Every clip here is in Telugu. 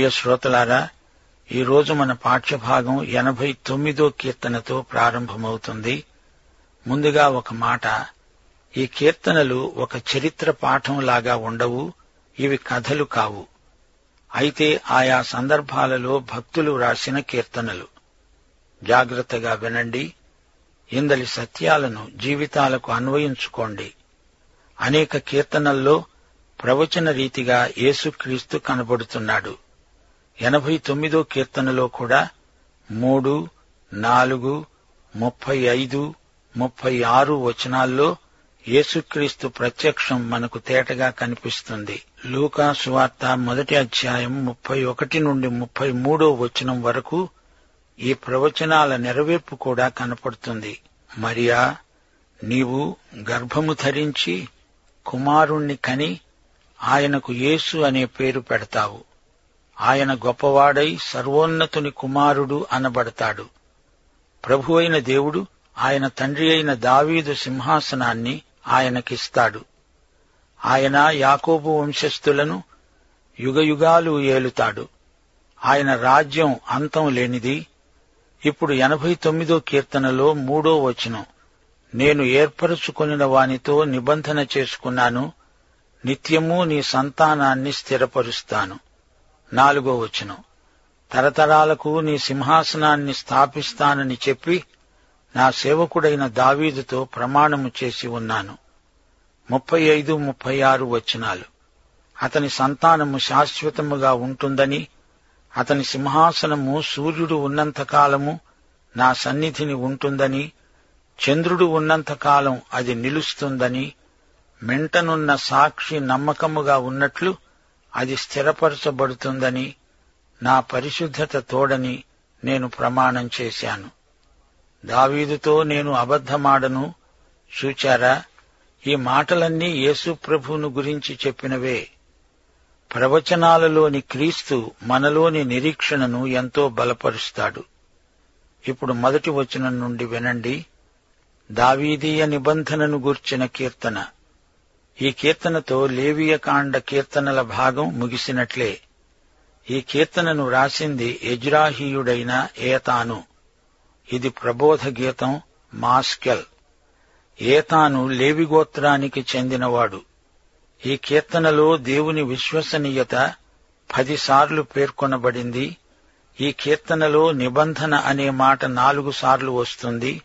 ప్రియ శ్రోతలారా ఈ రోజు మన పాఠ్యభాగం ఎనభై తొమ్మిదో కీర్తనతో ప్రారంభమవుతుంది. ముందుగా ఒక మాట ఈ కీర్తనలు ఒక చరిత్ర పాఠం లాగా ఉండవు ఇవి కథలు కావు. అయితే ఆయా సందర్భాలలో భక్తులు రాసిన కీర్తనలు. జాగ్రత్తగా వినండి ఇందలి సత్యాలను జీవితాలకు అన్వయించుకోండి. అనేక కీర్తనల్లో ప్రవచన రీతిగా యేసుక్రీస్తు కనబడుతున్నాడు. ఎనభై తొమ్మిదో కీర్తనలో కూడా మూడు నాలుగు ముప్పై ఐదు ముప్పై ఆరు వచనాల్లో యేసుక్రీస్తు ప్రత్యక్షం మనకు తేటగా కనిపిస్తుంది. లూకా సువార్త మొదటి అధ్యాయం ముప్పై ఒకటి నుండి ముప్పై మూడో వచనం వరకు ఈ ప్రవచనాల నెరవేర్పు కూడా కనపడుతుంది. మరియా నీవు గర్భము ధరించి కుమారుణ్ణి కని ఆయనకు యేసు అనే పేరు పెడతావు. ఆయన గొప్పవాడై సర్వోన్నతుని కుమారుడు అనబడతాడు. ప్రభు అయిన దేవుడు ఆయన తండ్రి అయిన దావీదు సింహాసనాన్ని ఆయనకిస్తాడు. ఆయన యాకోబు వంశస్థులను యుగయుగాలు ఏలుతాడు. ఆయన రాజ్యం అంతం లేనిది. ఇప్పుడు ఎనభై తొమ్మిదో కీర్తనలో మూడో వచనం. నేను ఏర్పరచుకొనిన వానితో నిబంధన చేసుకున్నాను. నిత్యము నీ సంతానాన్ని స్థిరపరుస్తాను. నాలుగో వచనం. తరతరాలకు నీ సింహాసనాన్ని స్థాపిస్తానని చెప్పి నా సేవకుడైన దావీదుతో ప్రమాణము చేసి ఉన్నాను. ముప్పై ఐదు ముప్పై ఆరు వచనాలు. అతని సంతానము శాశ్వతముగా ఉంటుందని అతని సింహాసనము సూర్యుడు ఉన్నంతకాలము నా సన్నిధిని ఉంటుందని చంద్రుడు ఉన్నంతకాలం అది నిలుస్తుందని మెంటనున్న సాక్షి నమ్మకముగా ఉన్నట్లు అది స్థిరపరచబడుతుందని నా పరిశుద్ధత తోడని నేను ప్రమాణం చేశాను. దావీదుతో నేను అబద్ధమాడను. చూచారా? ఈ మాటలన్నీ యేసు ప్రభువును గురించి చెప్పినవే. ప్రవచనాలలోని క్రీస్తు మనలోని నిరీక్షణను ఎంతో బలపరుస్తాడు. ఇప్పుడు మొదటి వచనం నుండి వినండి. దావీదీయ నిబంధనను గూర్చిన కీర్తన. ఈ కీర్తనతో లేవియకాండ కీర్తనల భాగం ముగిసినట్లే. ఈ కీర్తనను రాసింది ఎజ్రాహీయుడైన ఏతాను. ఇది ప్రబోధ గీతం మాస్కెల్. ఏతాను లేవిగోత్రానికి చెందినవాడు. ఈ కీర్తనలో దేవుని విశ్వసనీయత పదిసార్లు పేర్కొనబడింది. ఈ కీర్తనలో నిబంధన అనే మాట నాలుగు సార్లు వస్తుంది.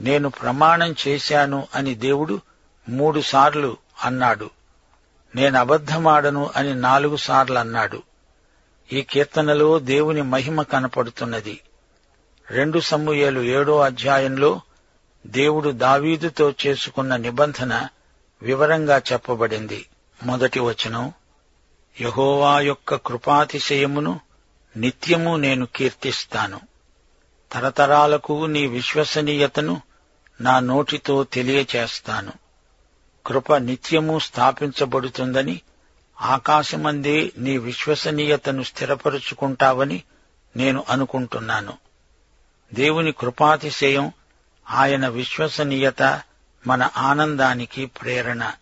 నేను ప్రమాణం చేశాను అని దేవుడు మూడు సార్లు అన్నాడు. నేను అబద్ధమాడను అని నాలుగు సార్లు అన్నాడు ఈ కీర్తనలో దేవుని మహిమ కనపడుతున్నది. రెండు సమూహలు ఏడో అధ్యాయంలో దేవుడు దావీదుతో చేసుకున్న నిబంధన వివరంగా చెప్పబడింది. మొదటి వచనం యహోవా యొక్క కృపాతిశయమును నిత్యము నేను కీర్తిస్తాను. తరతరాలకు నీ విశ్వసనీయతను నా నోటితో తెలియచేస్తాను. కృప నిత్యము స్థాపించబడుతుందని ఆకాశమందే నీ విశ్వసనీయతను స్థిరపరుచుకుంటావని నేను అనుకుంటున్నాను. దేవుని కృపాతిశయం ఆయన విశ్వసనీయత మన ఆనందానికి ప్రేరణ.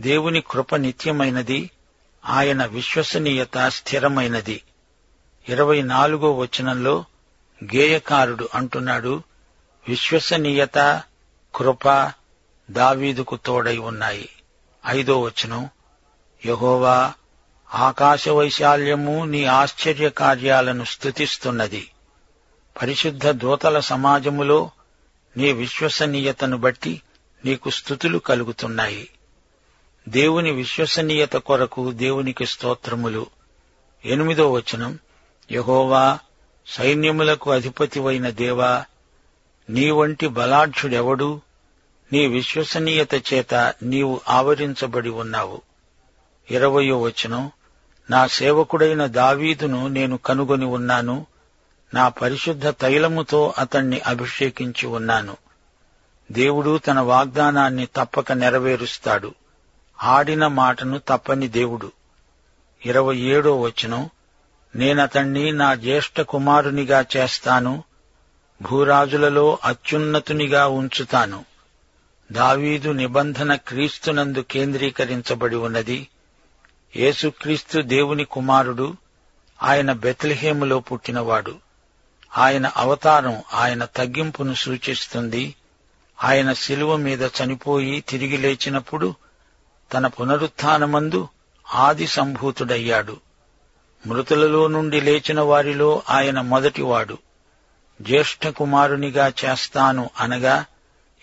దేవుని కృప నిత్యమైనది ఆయన విశ్వసనీయత స్థిరమైనది. ఇరవై నాలుగో వచనంలో గేయకారుడు అంటున్నాడు విశ్వసనీయత కృప దావీదుకు తోడై ఉన్నాయి. ఐదో వచనం. యహోవా ఆకాశ వైశాల్యము నీ ఆశ్చర్య కార్యాలను స్థుతిస్తున్నది. పరిశుద్ధ దూతల సమాజములో నీ విశ్వసనీయతను బట్టి నీకు స్థుతులు కలుగుతున్నాయి. దేవుని విశ్వసనీయత కొరకు దేవునికి స్తోత్రములు. ఎనిమిదో వచనం. యహోవా సైన్యములకు అధిపతివైన దేవా నీ వంటి బలాఢ్యుడెవడు? నీ విశ్వసనీయత చేత నీవు ఆవరించబడి ఉన్నావు. ఇరవయో వచనం నా సేవకుడైన దావీదును నేను కనుగొని ఉన్నాను. నా పరిశుద్ధ తైలముతో అతణ్ణి అభిషేకించి ఉన్నాను. దేవుడు తన వాగ్దానాన్ని తప్పక నెరవేరుస్తాడు. ఆడిన మాటను తప్పని దేవుడు. ఇరవై ఏడో వచనం నేనతణ్ణి నా జ్యేష్ఠ కుమారునిగా చేస్తాను. భూరాజులలో అత్యున్నతునిగా ఉంచుతాను. దావీదు నిబంధన క్రీస్తునందు కేంద్రీకరించబడి ఉన్నది. యేసుక్రీస్తు దేవుని కుమారుడు ఆయన బెత్లహేములో పుట్టినవాడు. ఆయన అవతారం ఆయన తగ్గింపును సూచిస్తుంది. ఆయన శిలువ మీద చనిపోయి తిరిగి లేచినప్పుడు తన పునరుత్థానమందు ఆది సంభూతుడయ్యాడు. మృతులలో నుండి లేచిన వారిలో ఆయన మొదటివాడు. జ్యేష్ఠ కుమారునిగా చేస్తాను అనగా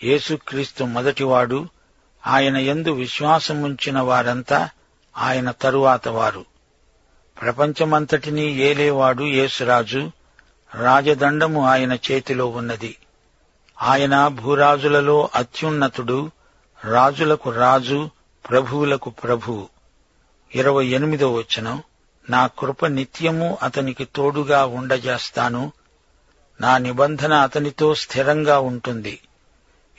యేసుక్రీస్తు మొదటివాడు ఆయన ఎందు విశ్వాసముంచిన వారంతా ఆయన తరువాత వారు. ప్రపంచమంతటినీ ఏలేవాడు యేసురాజు రాజదండము ఆయన చేతిలో ఉన్నది. ఆయన భూరాజులలో అత్యున్నతుడు రాజులకు రాజు ప్రభువులకు ప్రభువు ఇరవై ఎనిమిదో వచనం నా కృప నిత్యము అతనికి తోడుగా ఉండజేస్తాను నా నిబంధన అతనితో స్థిరంగా ఉంటుంది.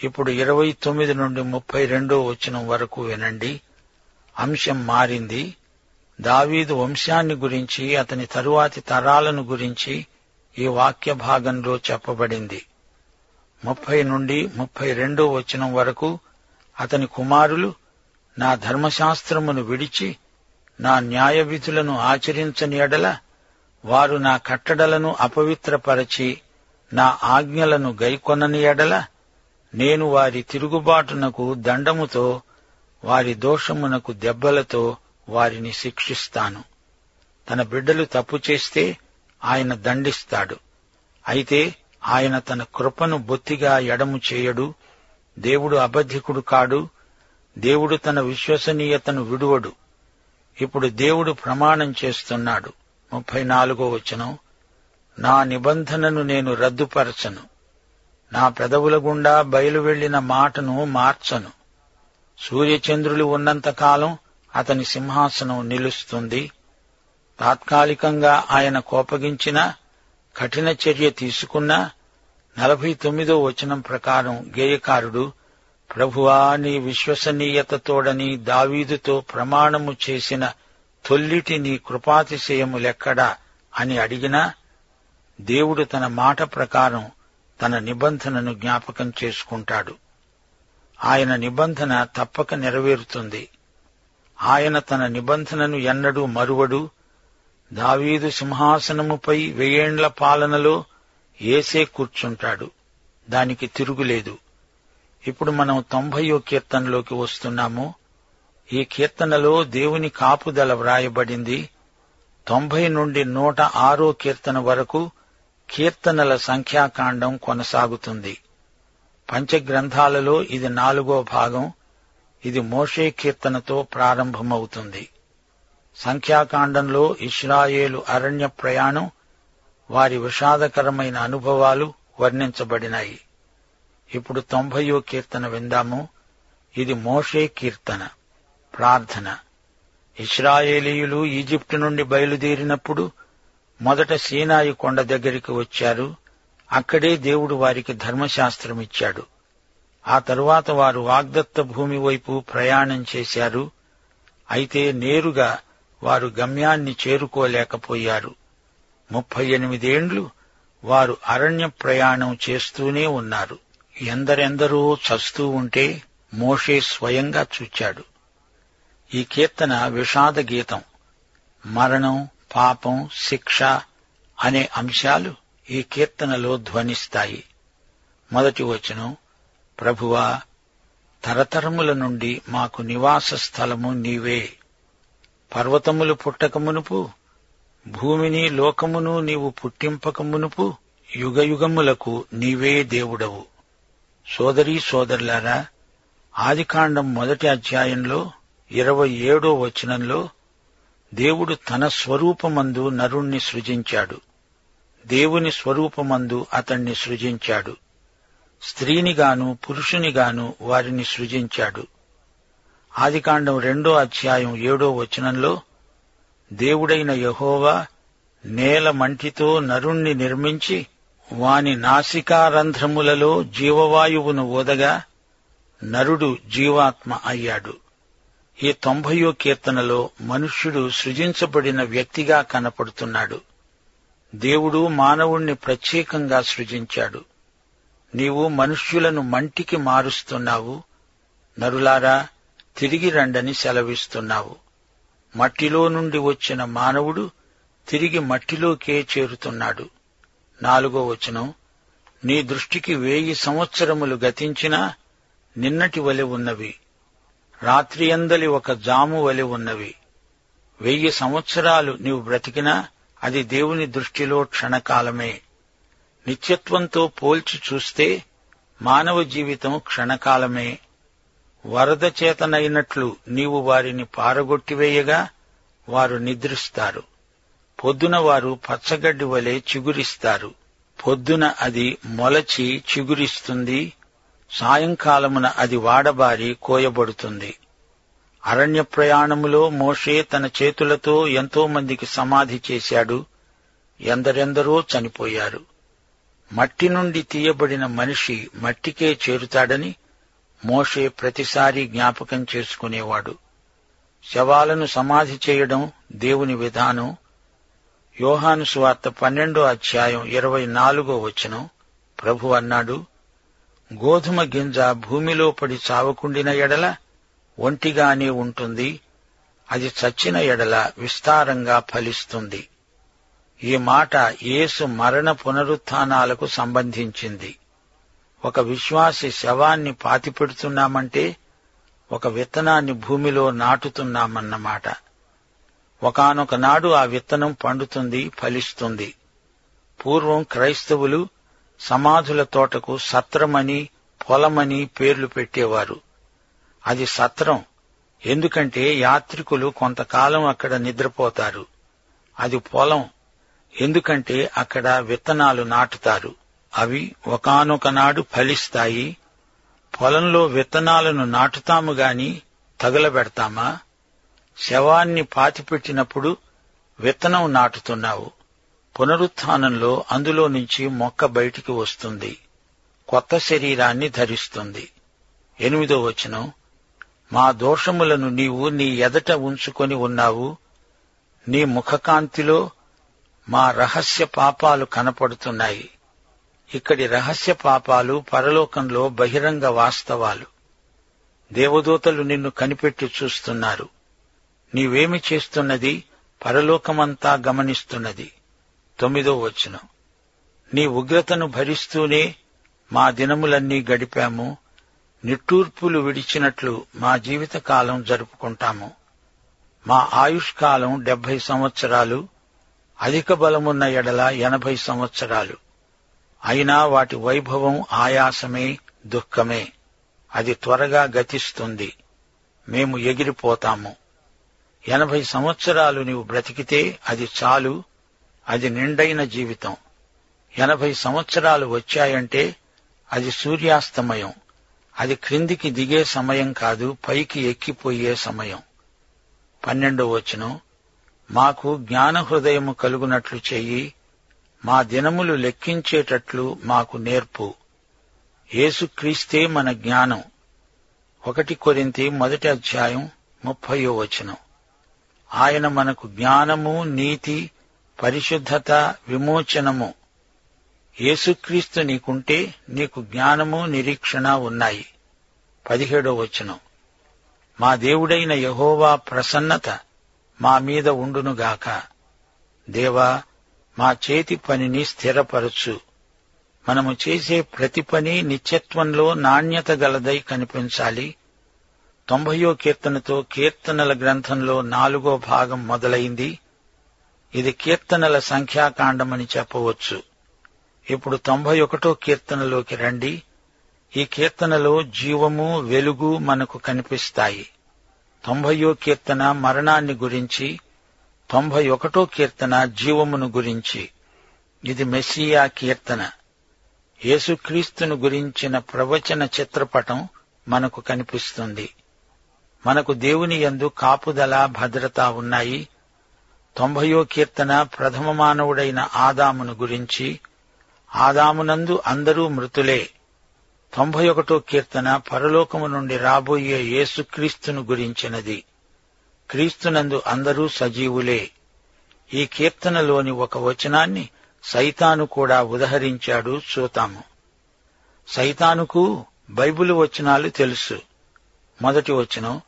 ఇప్పుడు ఇరవై తొమ్మిది నుండి ముప్పై రెండో వచనం వరకు వినండి. అంశం మారింది. దావీదు వంశాన్ని గురించి అతని తరువాతి తరాలను గురించి ఈ వాక్య భాగంలో చెప్పబడింది. ముప్పై నుండి ముప్పై రెండో వచనం వరకు అతని కుమారులు నా ధర్మశాస్త్రమును విడిచి నా న్యాయ విధులను ఆచరించని ఎడల వారు నా కట్టడలను అపవిత్రపరచి నా ఆజ్ఞలను గైకొనని ఎడల నేను వారి తిరుగుబాటునకు దండముతో వారి దోషమునకు దెబ్బలతో వారిని శిక్షిస్తాను. తన బిడ్డలు తప్పు చేస్తే ఆయన దండిస్తాడు. అయితే ఆయన తన కృపను బొత్తిగా ఎడము చేయడు. దేవుడు అబద్ధికుడు కాడు. దేవుడు తన విశ్వసనీయతను విడువడు. ఇప్పుడు దేవుడు ప్రమాణం చేస్తున్నాడు. ముప్పై నాలుగో వచనం నా నిబంధనను నేను రద్దుపరచను. నా పెదవుల గుండా బయలు వెళ్ళిన మాటను మార్చను. సూర్యచంద్రులు ఉన్నంతకాలం అతని సింహాసనం నిలుస్తుంది. తాత్కాలికంగా ఆయన కోపగించిన కఠిన చర్య తీసుకున్నా నలభై తొమ్మిదో వచనం ప్రకారం గేయకారుడు ప్రభువా నీ విశ్వసనీయతతోడని దావీదుతో ప్రమాణము చేసిన తొల్లిటి నీ కృపాతిశయములెక్కడా అని అడిగినా దేవుడు తన మాట ప్రకారం తన నిబంధనను జ్ఞాపకం చేసుకుంటాడు. ఆయన నిబంధన తప్పక నెరవేరుతుంది. ఆయన తన నిబంధనను ఎన్నడూ మరువడు. దావీదు సింహాసనముపై వెయ్యేండ్ల పాలనలో ఏసే కూర్చుంటాడు. దానికి తిరుగులేదు. ఇప్పుడు మనం తొంభయో కీర్తనలోకి వస్తున్నాము. ఈ కీర్తనలో దేవుని కాపుదల వ్రాయబడింది. తొంభై నుండి నూట ఆరో కీర్తన వరకు కీర్తనల సంఖ్యాకాండం కొనసాగుతుంది. పంచగ్రంథాలలో ఇది నాలుగో భాగం. ఇది మోషే కీర్తనతో ప్రారంభమవుతుంది. సంఖ్యాకాండంలో ఇస్రాయేలు అరణ్య ప్రయాణం వారి విషాదకరమైన అనుభవాలు వర్ణించబడినాయి. ఇప్పుడు తొంభయో కీర్తన విందాము. ఇది మోషే కీర్తన ప్రార్థన. ఇస్రాయేలీయులు ఈజిప్టు నుండి బయలుదేరినప్పుడు మొదట సీనాయి కొండ దగ్గరికి వచ్చారు. అక్కడే దేవుడు వారికి ధర్మశాస్త్రం ఇచ్చాడు. ఆ తరువాత వారు వాగ్దత్త భూమి వైపు ప్రయాణం చేశారు. అయితే నేరుగా వారు గమ్యాన్ని చేరుకోలేకపోయారు. ముప్పై ఎనిమిదేండ్లు వారు అరణ్య ప్రయాణం చేస్తూనే ఉన్నారు. ఎందరెందరో చస్తూ ఉంటే మోషే స్వయంగా చూచాడు. ఈ కీర్తన విషాద గీతం. మరణం పాపం శిక్ష అనే అంశాలు ఈ కీర్తనలో ధ్వనిస్తాయి. మొదటి వచనం ప్రభువా తరతరముల నుండి మాకు నివాస స్థలము నీవే. పర్వతములు పుట్టకమునుపు భూమిని లోకమును నీవు పుట్టింపకమునుపు యుగయుగములకు నీవే దేవుడవు. సోదరీ సోదరులారా ఆదికాండం మొదటి అధ్యాయంలో ఇరవై ఏడో వచనంలో దేవుడు తన స్వరూపమందు నరుణ్ణి సృజించాడు. దేవుని స్వరూపమందు అతణ్ణి సృజించాడు. స్త్రీనిగాను పురుషునిగాను వారిని సృజించాడు. ఆదికాండం రెండో అధ్యాయం ఏడో వచనంలో దేవుడైన యహోవా నేల మంటితో నరుణ్ణి నిర్మించి వాని నాసికారంధ్రములలో జీవవాయువును ఊదగా నరుడు జీవాత్మ అయ్యాడు. ఈ తొంభయో కీర్తనలో మనుష్యుడు సృజించబడిన వ్యక్తిగా కనపడుతున్నాడు. దేవుడు మానవుణ్ణి ప్రత్యేకంగా సృజించాడు. నీవు మనుష్యులను మంటికి మారుస్తున్నావు. నరులారా తిరిగి రండని సెలవిస్తున్నావు. మట్టిలో నుండి వచ్చిన మానవుడు తిరిగి మట్టిలోకే చేరుతున్నాడు. నాలుగో వచనం నీ దృష్టికి వేయి సంవత్సరములు గతించినా నిన్నటి వలె ఉన్నవి. రాత్రియందలి ఒక జాము వలె ఉన్నవి. వెయ్యి సంవత్సరాలు నీవు బ్రతికినా అది దేవుని దృష్టిలో క్షణకాలమే. నిత్యత్వంతో పోల్చి చూస్తే మానవ జీవితం క్షణకాలమే. వరద చేతనైనట్లు నీవు వారిని పారగొట్టివేయగా వారు నిద్రిస్తారు. పొద్దున వారు పచ్చగడ్డి వలె చిగురిస్తారు. పొద్దున అది మొలచి చిగురిస్తుంది. సాయంకాలమున అది వాడబారి కోయబడుతుంది. అరణ్య ప్రయాణములో మోషే తన చేతులతో ఎంతో మందికి సమాధి చేశాడు. ఎందరెందరో చనిపోయారు. మట్టి నుండి తీయబడిన మనిషి మట్టికే చేరుతాడని మోషే ప్రతిసారి జ్ఞాపకం చేసుకునేవాడు. శవాలను సమాధి చేయడం దేవుని విధానం. యోహాను స్వార్త పన్నెండో అధ్యాయం ఇరవై నాలుగో వచనం. ప్రభు అన్నాడు గోధుమ గింజ భూమిలో పడి చావకుండిన ఎడల ఒంటిగానే ఉంటుంది. అది చచ్చిన ఎడల విస్తారంగా ఫలిస్తుంది. ఈ మాట యేసు మరణ పునరుత్నాలకు సంబంధించింది. ఒక విశ్వాసి శవాన్ని పాతిపెడుతున్నామంటే ఒక విత్తనాన్ని భూమిలో నాటుతున్నామన్నమాట. ఒకనొక నాడు ఆ విత్తనం పండుతుంది ఫలిస్తుంది. పూర్వం క్రైస్తవులు సమాధుల తోటకు సత్రమని పొలమని పేర్లు పెట్టేవారు. అది సత్రం. ఎందుకంటే యాత్రికులు కొంతకాలం అక్కడ నిద్రపోతారు. అది పొలం. ఎందుకంటే అక్కడ విత్తనాలు నాటుతారు. అవి ఒకనొక నాడు ఫలిస్తాయి. పొలంలో విత్తనాలను నాటుతాము గాని తగులబెడతామా? శవాన్ని పాతిపెట్టినప్పుడు విత్తనం నాటుతున్నావు. పునరుత్థానంలో అందులో నుంచి మొక్క బయటికి వస్తుంది. కొత్త శరీరాన్ని ధరిస్తుంది. ఎనిమిదో వచనం మా దోషములను నీవు నీ ఎదట ఉంచుకొని ఉన్నావు. నీ ముఖకాంతిలో మా రహస్య పాపాలు కనపడుతున్నాయి. ఇక్కడి రహస్య పాపాలు పరలోకంలో బహిరంగ వాస్తవాలు. దేవదూతలు నిన్ను కనిపెట్టి చూస్తున్నారు. నీవేమి చేస్తున్నది? పరలోకమంతా గమనిస్తున్నది. తొమ్మిదో వచనం. నీ ఉగ్రతను భరిస్తూనే మా దినములన్నీ గడిపాము. నిట్టూర్పులు విడిచినట్లు మా జీవితకాలం జరుపుకుంటాము. మా ఆయుష్కాలం డెబ్బై సంవత్సరాలు అధిక బలమున్న ఎడల ఎనభై సంవత్సరాలు. అయినా వాటి వైభవం ఆయాసమే దుఃఖమే. అది త్వరగా గతిస్తుంది. మేము ఎగిరిపోతాము. ఎనభై సంవత్సరాలు నీవు బ్రతికితే అది చాలు. అది నిండైన జీవితం. ఎనభై సంవత్సరాలు వచ్చాయంటే అది సూర్యాస్తమయం. అది క్రిందికి దిగే సమయం కాదు పైకి ఎక్కిపోయే సమయం. పన్నెండో వచనం. మాకు జ్ఞాన హృదయము కలుగునట్లు చెయ్యి మా దినములు లెక్కించేటట్లు మాకు నేర్పు. యేసుక్రీస్తే మన జ్ఞానం. ఒకటి కొరింతి మొదటి అధ్యాయం ముప్పయో వచనం. ఆయన మనకు జ్ఞానము నీతి పరిశుద్ధత విమోచనము. యేసుక్రీస్తు నీకుంటే నీకు జ్ఞానము నిరీక్షణ ఉన్నాయి. పదిహేడో వచనం. మా దేవుడైన యహోవా ప్రసన్నత మా మీద ఉండునుగాక దేవా మా చేతి పనిని స్థిరపరచు. మనము చేసే ప్రతి పని నిత్యత్వంలో నాణ్యత గలదై కనిపించాలి. తొంభయో కీర్తనతో కీర్తనల గ్రంథంలో నాలుగో భాగం మొదలైంది. ఇది కీర్తనల సంఖ్యాకాండమని చెప్పవచ్చు. ఇప్పుడు తొంభై ఒకటో కీర్తనలోకి రండి. ఈ కీర్తనలో జీవము వెలుగు మనకు కనిపిస్తాయి. తొంభయో కీర్తన మరణాన్ని గురించి తొంభై ఒకటో కీర్తన జీవమును గురించి. ఇది మెస్సియా కీర్తన. యేసుక్రీస్తును గురించిన ప్రవచన చిత్రపటం మనకు కనిపిస్తుంది. మనకు దేవుని యందు కాపుదల భద్రత ఉన్నాయి. తొంభయో కీర్తన ప్రథమ మానవుడైన ఆదామును గురించి ఆదామునందు అందరూ మృతులే. తొంభై ఒకటో కీర్తన పరలోకము నుండి రాబోయే యేసుక్రీస్తును గురించినది. క్రీస్తునందు అందరూ సజీవులే. ఈ కీర్తనలోని ఒక వచనాన్ని సైతాను కూడా ఉదహరించాడు చూతాము సైతానుకు బైబిలు వచనాలు తెలుసు. మొదటి వచనం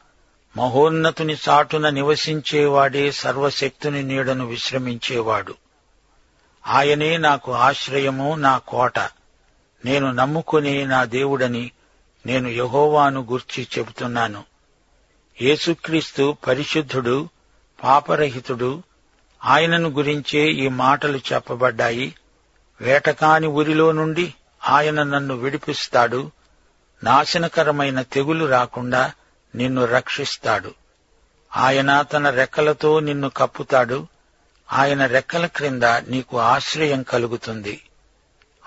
మహోన్నతుని చాటున నివసించేవాడే సర్వశక్తుని నీడను విశ్రమించేవాడు. ఆయనే నాకు ఆశ్రయము నా కోట. నేను నమ్ముకునే నా దేవుడని నేను యహోవాను గుర్చి చెబుతున్నాను. యేసుక్రీస్తు పరిశుద్ధుడు పాపరహితుడు ఆయనను గురించే ఈ మాటలు చెప్పబడ్డాయి. వేటకాని ఊరిలో నుండి ఆయన నన్ను విడిపిస్తాడు. నాశనకరమైన తెగులు రాకుండా నిన్ను రక్షిస్తాడు. ఆయన తన రెక్కలతో నిన్ను కప్పుతాడు. ఆయన రెక్కల క్రింద నీకు ఆశ్రయం కలుగుతుంది.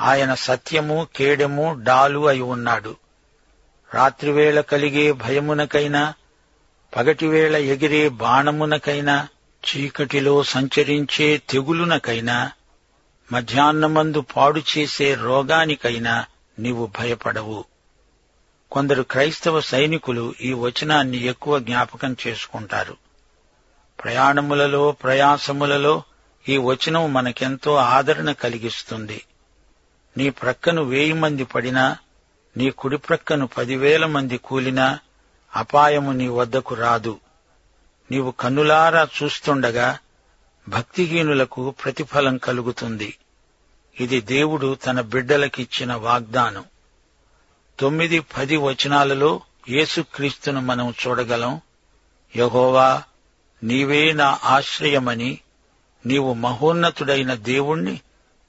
ఆయన సత్యము కేడెము డాలు అయి ఉన్నాడు. రాత్రివేళ కలిగే భయమునకైనా పగటివేళ ఎగిరే బాణమునకైనా చీకటిలో సంచరించే తెగులునకైనా మధ్యాహ్నమందు పాడు చేసే రోగానికైనా నీవు భయపడవు. కొందరు క్రైస్తవ సైనికులు ఈ వచనాన్ని ఎక్కువ జ్ఞాపకం చేసుకుంటారు. ప్రయాణములలో ప్రయాసములలో ఈ వచనం మనకెంతో ఆదరణ కలిగిస్తుంది. నీ ప్రక్కను వేయి మంది పడినా నీ కుడి ప్రక్కను పదివేల మంది కూలినా అపాయము నీ వద్దకు రాదు. నీవు కన్నులారా చూస్తుండగా భక్తిహీనులకు ప్రతిఫలం కలుగుతుంది. ఇది దేవుడు తన బిడ్డలకిచ్చిన వాగ్దానం. తొమ్మిది పది వచనాలలో యేసుక్రీస్తును మనం చూడగలం. యహోవా నీవే నా ఆశ్రయమని నీవు మహోన్నతుడైన దేవుణ్ణి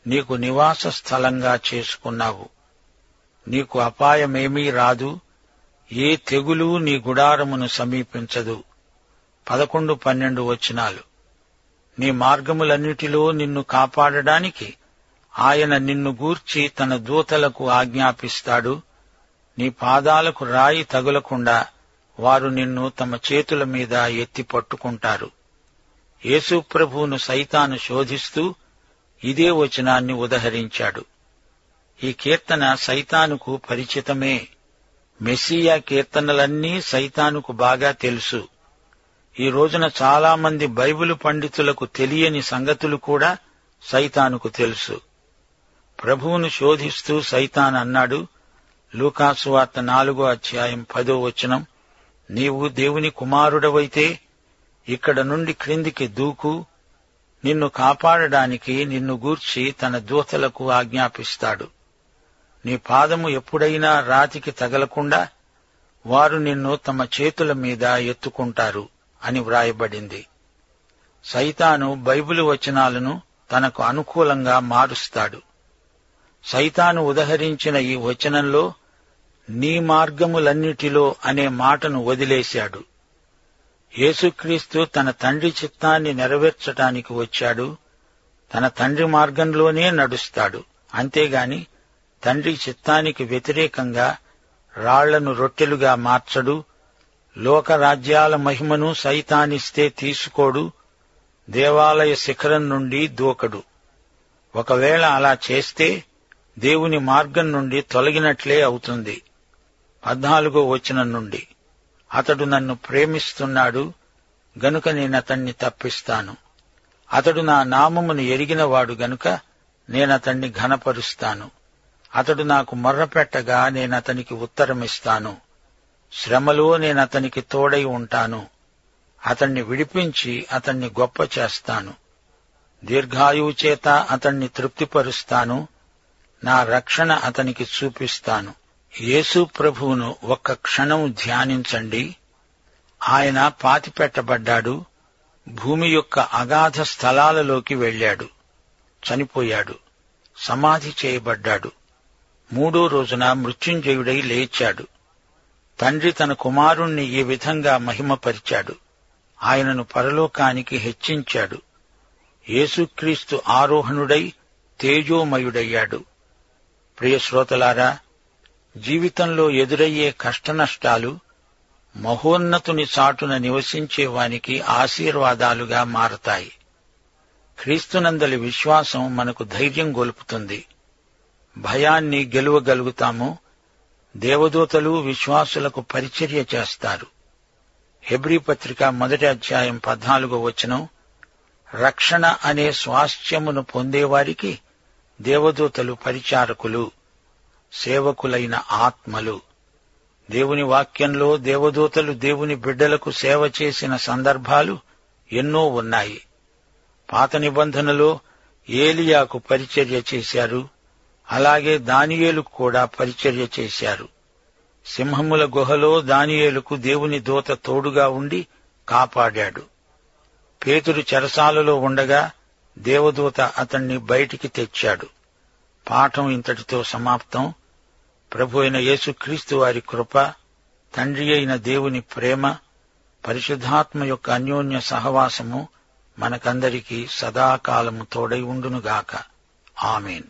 నీకు నివాస స్థలంగా చేసుకున్నావు. నీకు అపాయమేమీ రాదు ఏ తెగులు నీ గుడారమును సమీపించదు. పదకొండు పన్నెండు వచనాలు. నీ మార్గములన్నిటిలో నిన్ను కాపాడడానికి ఆయన నిన్ను గూర్చి తన దూతలకు ఆజ్ఞాపిస్తాడు. నీ పాదాలకు రాయి తగులకుండా వారు నిన్ను తమ చేతుల మీద ఎత్తి పట్టుకుంటారు. యేసుప్రభువును సైతాను శోధిస్తూ ఇదే వచనాన్ని ఉదహరించాడు. ఈ కీర్తన సైతానుకు పరిచితమే. మెస్సియా కీర్తనలన్నీ సైతానుకు బాగా తెలుసు. ఈ రోజున చాలామంది బైబిలు పండితులకు తెలియని సంగతులు కూడా సైతానుకు తెలుసు. ప్రభువును శోధిస్తూ సైతాన్ అన్నాడు లూకాసు వార్త నాలుగో అధ్యాయం పదో వచనం. నీవు దేవుని కుమారుడవైతే ఇక్కడ నుండి క్రిందికి దూకు నిన్ను కాపాడడానికి నిన్ను గూర్చి తన దూతలకు ఆజ్ఞాపిస్తాడు. నీ పాదము ఎప్పుడైనా రాతికి తగలకుండా వారు నిన్ను తమ చేతుల మీద ఎత్తుకుంటారు అని వ్రాయబడింది. సైతాను బైబిలు వచనాలను తనకు అనుకూలంగా మారుస్తాడు. సైతాను ఉదహరించిన ఈ వచనంలో నీ మార్గములన్నిటిలో అనే మాటను వదిలేశాడు. యేసుక్రీస్తు తన తండ్రి చిత్తాన్ని నెరవేర్చటానికి వచ్చాడు. తన తండ్రి మార్గంలోనే నడుస్తాడు. అంతేగాని తండ్రి చిత్తానికి వ్యతిరేకంగా రాళ్ళను రొట్టెలుగా మార్చడు. లోకరాజ్యాల మహిమను సైతానిస్తే తీసుకోడు. దేవాలయ శిఖరం నుండి దూకడు. ఒకవేళ అలా చేస్తే దేవుని మార్గం నుండి తొలగినట్లే అవుతుంది. పద్నాలుగో వచనం నుండి. అతడు నన్ను ప్రేమిస్తున్నాడు గనుక నేనతణ్ణి తప్పిస్తాను. అతడు నా నామమును ఎరిగినవాడు గనుక నేనతణ్ణి ఘనపరుస్తాను. అతడు నాకు మొర్రపెట్టగా నేనతనికి ఉత్తరమిస్తాను. శ్రమలో నేనతనికి తోడై ఉంటాను. అతణ్ణి విడిపించి అతణ్ణి గొప్ప చేస్తాను. దీర్ఘాయువు చేత అతణ్ణి తృప్తిపరుస్తాను. నా రక్షణ అతనికి చూపిస్తాను. యేసు ప్రభువును ఒక్క క్షణం ధ్యానించండి. ఆయన పాతిపెట్టబడ్డాడు. భూమి యొక్క అగాధ స్థలాలలోకి వెళ్ళాడు. చనిపోయాడు. సమాధి చేయబడ్డాడు. మూడో రోజున మృత్యుంజయుడై లేచాడు. తండ్రి తన కుమారుణ్ణి ఈ విధంగా మహిమపరిచాడు. ఆయనను పరలోకానికి హెచ్చించాడు. యేసుక్రీస్తు ఆరోహణుడై తేజోమయుడయ్యాడు. ప్రియ శ్రోతలారా జీవితంలో ఎదురయ్యే కష్టనష్టాలు మహోన్నతుని చాటున నివసించే వానికి ఆశీర్వాదాలుగా మారతాయి. క్రీస్తునందలి విశ్వాసం మనకు ధైర్యం గొలుపుతుంది. భయాన్ని గెలువగలుగుతాము దేవదూతలు విశ్వాసులకు పరిచర్య చేస్తారు. హెబ్రీ పత్రిక మొదటి అధ్యాయం పద్నాలుగో వచనం రక్షణ అనే స్వాస్థ్యమును పొందేవారికి దేవదూతలు పరిచారకులు సేవకులైన ఆత్మలు. దేవుని వాక్యంలో దేవదూతలు దేవుని బిడ్డలకు సేవ చేసిన సందర్భాలు ఎన్నో ఉన్నాయి. పాత నిబంధనలో ఏలియాకు పరిచర్య చేశారు. అలాగే దానియేలుకు కూడా పరిచర్య చేశారు. సింహముల గుహలో దానియేలుకు దేవుని దూత తోడుగా ఉండి కాపాడాడు. పేతురు చెరసాలలో ఉండగా దేవదూత అతణ్ణి బయటికి తెచ్చాడు. పాఠం ఇంతటితో సమాప్తం. ప్రభు అయిన యేసుక్రీస్తు వారి కృప తండ్రి అయిన దేవుని ప్రేమ పరిశుద్ధాత్మ యొక్క అన్యోన్య సహవాసము మనకందరికీ సదాకాలము తోడై ఉండునుగాక. ఆమెన్.